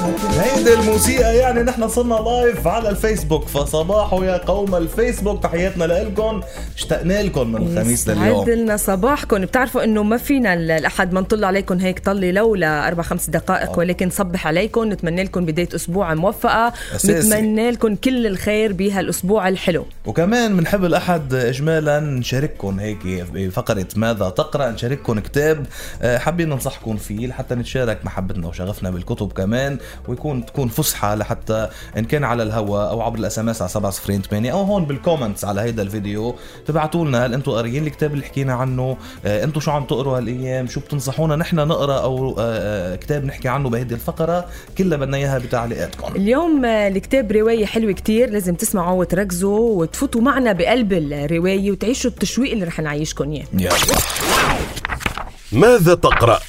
هيدي الموسيقى يعني نحن صرنا لايف على الفيسبوك. فصباحو يا قوم الفيسبوك تحياتنا لكم اشتقنا لكم من الخميس يسعد لليوم. لنا صباحكم. بتعرفوا إنه ما فينا ال- الأحد ما نطل عليكم هيك طلي لولا أربع خمس دقائق ولكن نصبح عليكم. نتمنى لكم بداية أسبوع موفقة. نتمنى لكم كل الخير بهالأسبوع الحلو. وكمان بنحب الأحد اجمالا نشارككم هيك بفقرة ماذا تقرأ نشارككم كتاب. آه، حابين ننصحكم فيه لحتى نتشارك محبتنا وشغفنا بالكتب كمان. ويكون تكون فسحه لحتى إن كان على الهواء أو عبر ال SMS على 708 أو هون بال comments على هيدا الفيديو. تبعتوا لنا هل أنتم قاريين الكتاب اللي حكينا عنه؟ آه، أنتم شو عم تقروا هالأيام؟ شو بتنصحونا نحن نقرأ أو آه، آه، كتاب نحكي عنه بهيدي الفقرة؟ كلها بدنا إياها بتعليقاتكم. اليوم الكتاب رواية حلوة كتير لازم تسمعوا وتركزوا وتفوتوا معنا بقلب الرواية وتعيشوا التشويق اللي رح نعيشكم إياه. ماذا تقرأ؟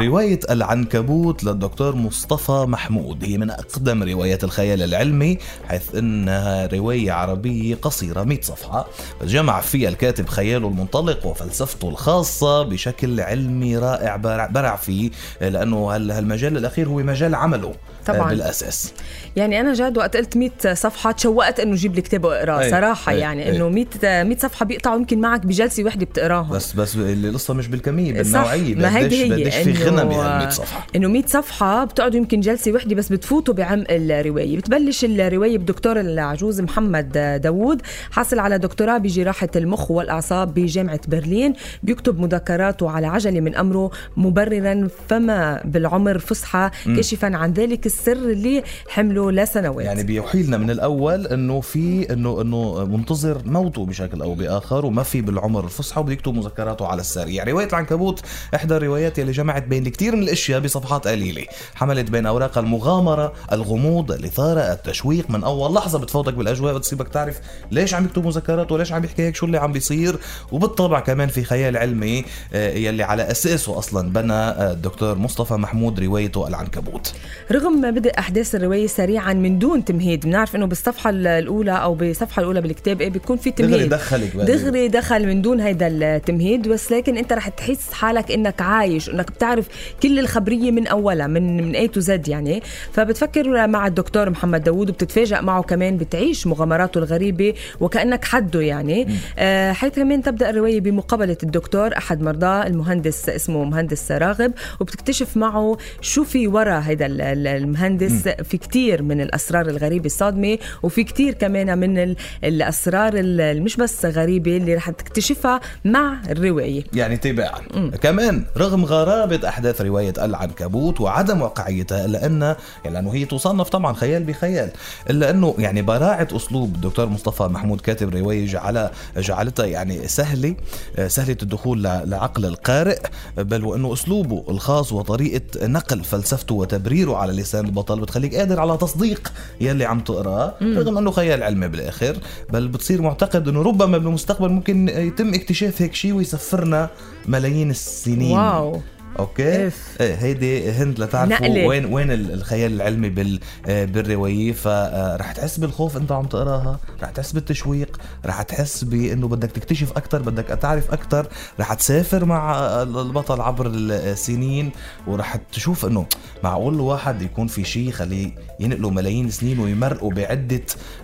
رواية العنكبوت للدكتور مصطفى محمود هي من أقدم روايات الخيال العلمي حيث أنها رواية عربية قصيرة 100 صفحة جمع فيها الكاتب خياله المنطلق وفلسفته الخاصة بشكل علمي رائع برع, فيه لأنه هال- هالمجال الأخير هو مجال عمله طبعاً. بالأساس يعني أنا جاد وقت قلت 100 صفحة تشوقت إنه جيب لي كتاب وأقرأه أي، صراحة أي، يعني أي. إنه 100 100 صفحة بيقطعوا يمكن معك بجلسة وحدة بتقراهم بس بس القصة مش بالكمية صح، بالنوعية ما هيدي هي قديش في غنى بهال 100 صفحة. إنه 100 صفحة بتقعدوا يمكن جلسة وحدة بس بتفوتوا بعمق الرواية. بتبلش الرواية بدكتور العجوز محمد داوود حاصل على دكتوراه بجراحة المخ والأعصاب بجامعة برلين بيكتب مذكراته على عجلة من أمره مبررا فما بالعمر فصحى كاشفا عن ذلك السر اللي حمله لسنوات. يعني بيوحي لنا من الأول إنه في إنه إنه منتظر موته بشكل أو بآخر وما في بالعمر الفصحى وبده يكتب مذكراته على السريع. رواية العنكبوت إحدى الروايات اللي جمعت بين الكثير من الأشياء بصفحات قليلة. حملت بين أوراق المغامرة الغموض الإثارة التشويق. من أول لحظة بتفوتك بالأجواء بتصيبك تعرف ليش عم يكتب مذكراته وليش عم يحكي هيك شو اللي عم بيصير. وبالطبع كمان في خيال علمي آه، يلي على أساسه أصلا بنى آه، الدكتور مصطفى محمود روايته العنكبوت. رغم بدء أحداث الرواية سريعا من دون تمهيد بنعرف إنه بالصفحة الأولى أو بالصفحة الأولى بالكتاب إيه بيكون في تمهيد. دغري دخلك دغري دخل من دون هيدا التمهيد بس لكن أنت رح تحس حالك إنك عايش إنك بتعرف كل الخبرية من أولها من من اي تو زد يعني. فبتفكر مع الدكتور محمد داوود وبتتفاجئ معه كمان بتعيش مغامراته الغريبة وكأنك حده يعني. آه حيث كمان تبدأ الرواية بمقابلة الدكتور أحد مرضاه المهندس اسمه مهندس راغب. وبتكتشف معه شو في ورا هيدا ال- ال- المهندس. في كتير من الأسرار الغريبة الصادمة وفي كتير كمان من ال- الأسرار ال- مش بس غريبة اللي رح تكتشفها مع الرواية. يعني تباعا كمان رغم غرابة أحداث رواية العنكبوت وعدم واقعيتها إلا أن يعني لأنه هي تصنف طبعا خيال بخيال إلا أنه يعني براعة أسلوب الدكتور مصطفى محمود كاتب رواية جعلها جعلتها يعني سهلة آه، سهلة الدخول لعقل القارئ بل وأنه أسلوبه الخاص وطريقة نقل فلسفته وتبريره على لسان البطل بتخليك قادر على تصديق يلي عم تقرأه رغم أنه خيال علمي بالآخر بل بتصير معتقد أنه ربما بالمستقبل ممكن يتم اكتشاف هيك شيء ويسفرنا ملايين السنين. واو. أوكي إف. إيه هيدي هند لتعرفوا نقلة. وين وين ال- الخيال العلمي بال آه، بالروايه فرح تحس بالخوف انت عم تقراها رح تحس بالتشويق رح تحس بإنه بدك تكتشف أكثر بدك تعرف أكثر رح تسافر مع آه، البطل عبر السنين ورح تشوف إنه معقول الواحد يكون في شيء خليه ينقله ملايين السنين ويمرقوا بعدة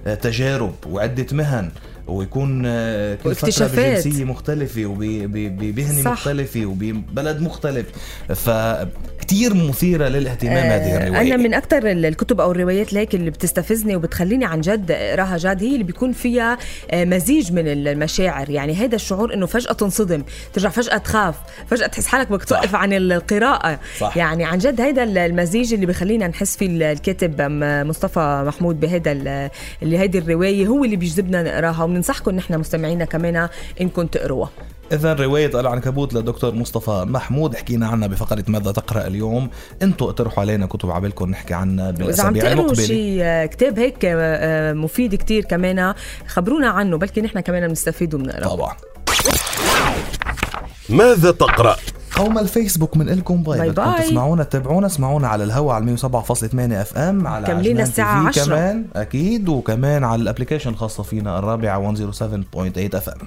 آه، تجارب وعدة مهن ويكون آه،. بجنسية مختلفة وبمهنه صح. مختلفة وببلد مختلف فكتير مثيرة للاهتمام هذه الرواية أنا من أكثر الكتب أو الروايات ليك اللي بتستفزني وبتخليني عن جد أقراها جاد هي اللي بيكون فيها آه، مزيج من المشاعر يعني هذا الشعور إنه فجأة تنصدم ترجع فجأة تخاف فجأة تحس حالك بدك توقف عن القراءة صح. يعني عن جد هذا المزيج اللي بخلينا نحس فيه الكاتب مصطفى محمود بهذا ال- اللي هيدي الرواية هو اللي بيجذبنا نقراها وبننصحكم نحن مستمعينا كمان انكم تقروها. إذا روايه العنكبوت للدكتور مصطفى محمود حكينا عنها بفقرة ماذا تقرأ اليوم. أنتم اقترحوا علينا كتب عبالكم نحكي عنها بالاسابيع تقروا المقبلة. شيء آه، كتاب هيك آه، آه، مفيد كتير كمان خبرونا عنه بلكي نحن كمان بنستفيد وبنقرا طبعا. ماذا تقرأ؟ قوم الفيسبوك من لكم bye bye bye. تسمعونا تتابعونا اسمعونا على الهوا على 107.8 اف ام على كملينا الساعة TV 10. كمان أكيد وكمان على الابلكيشن الخاصة فينا الرابعة 107.8 اف ام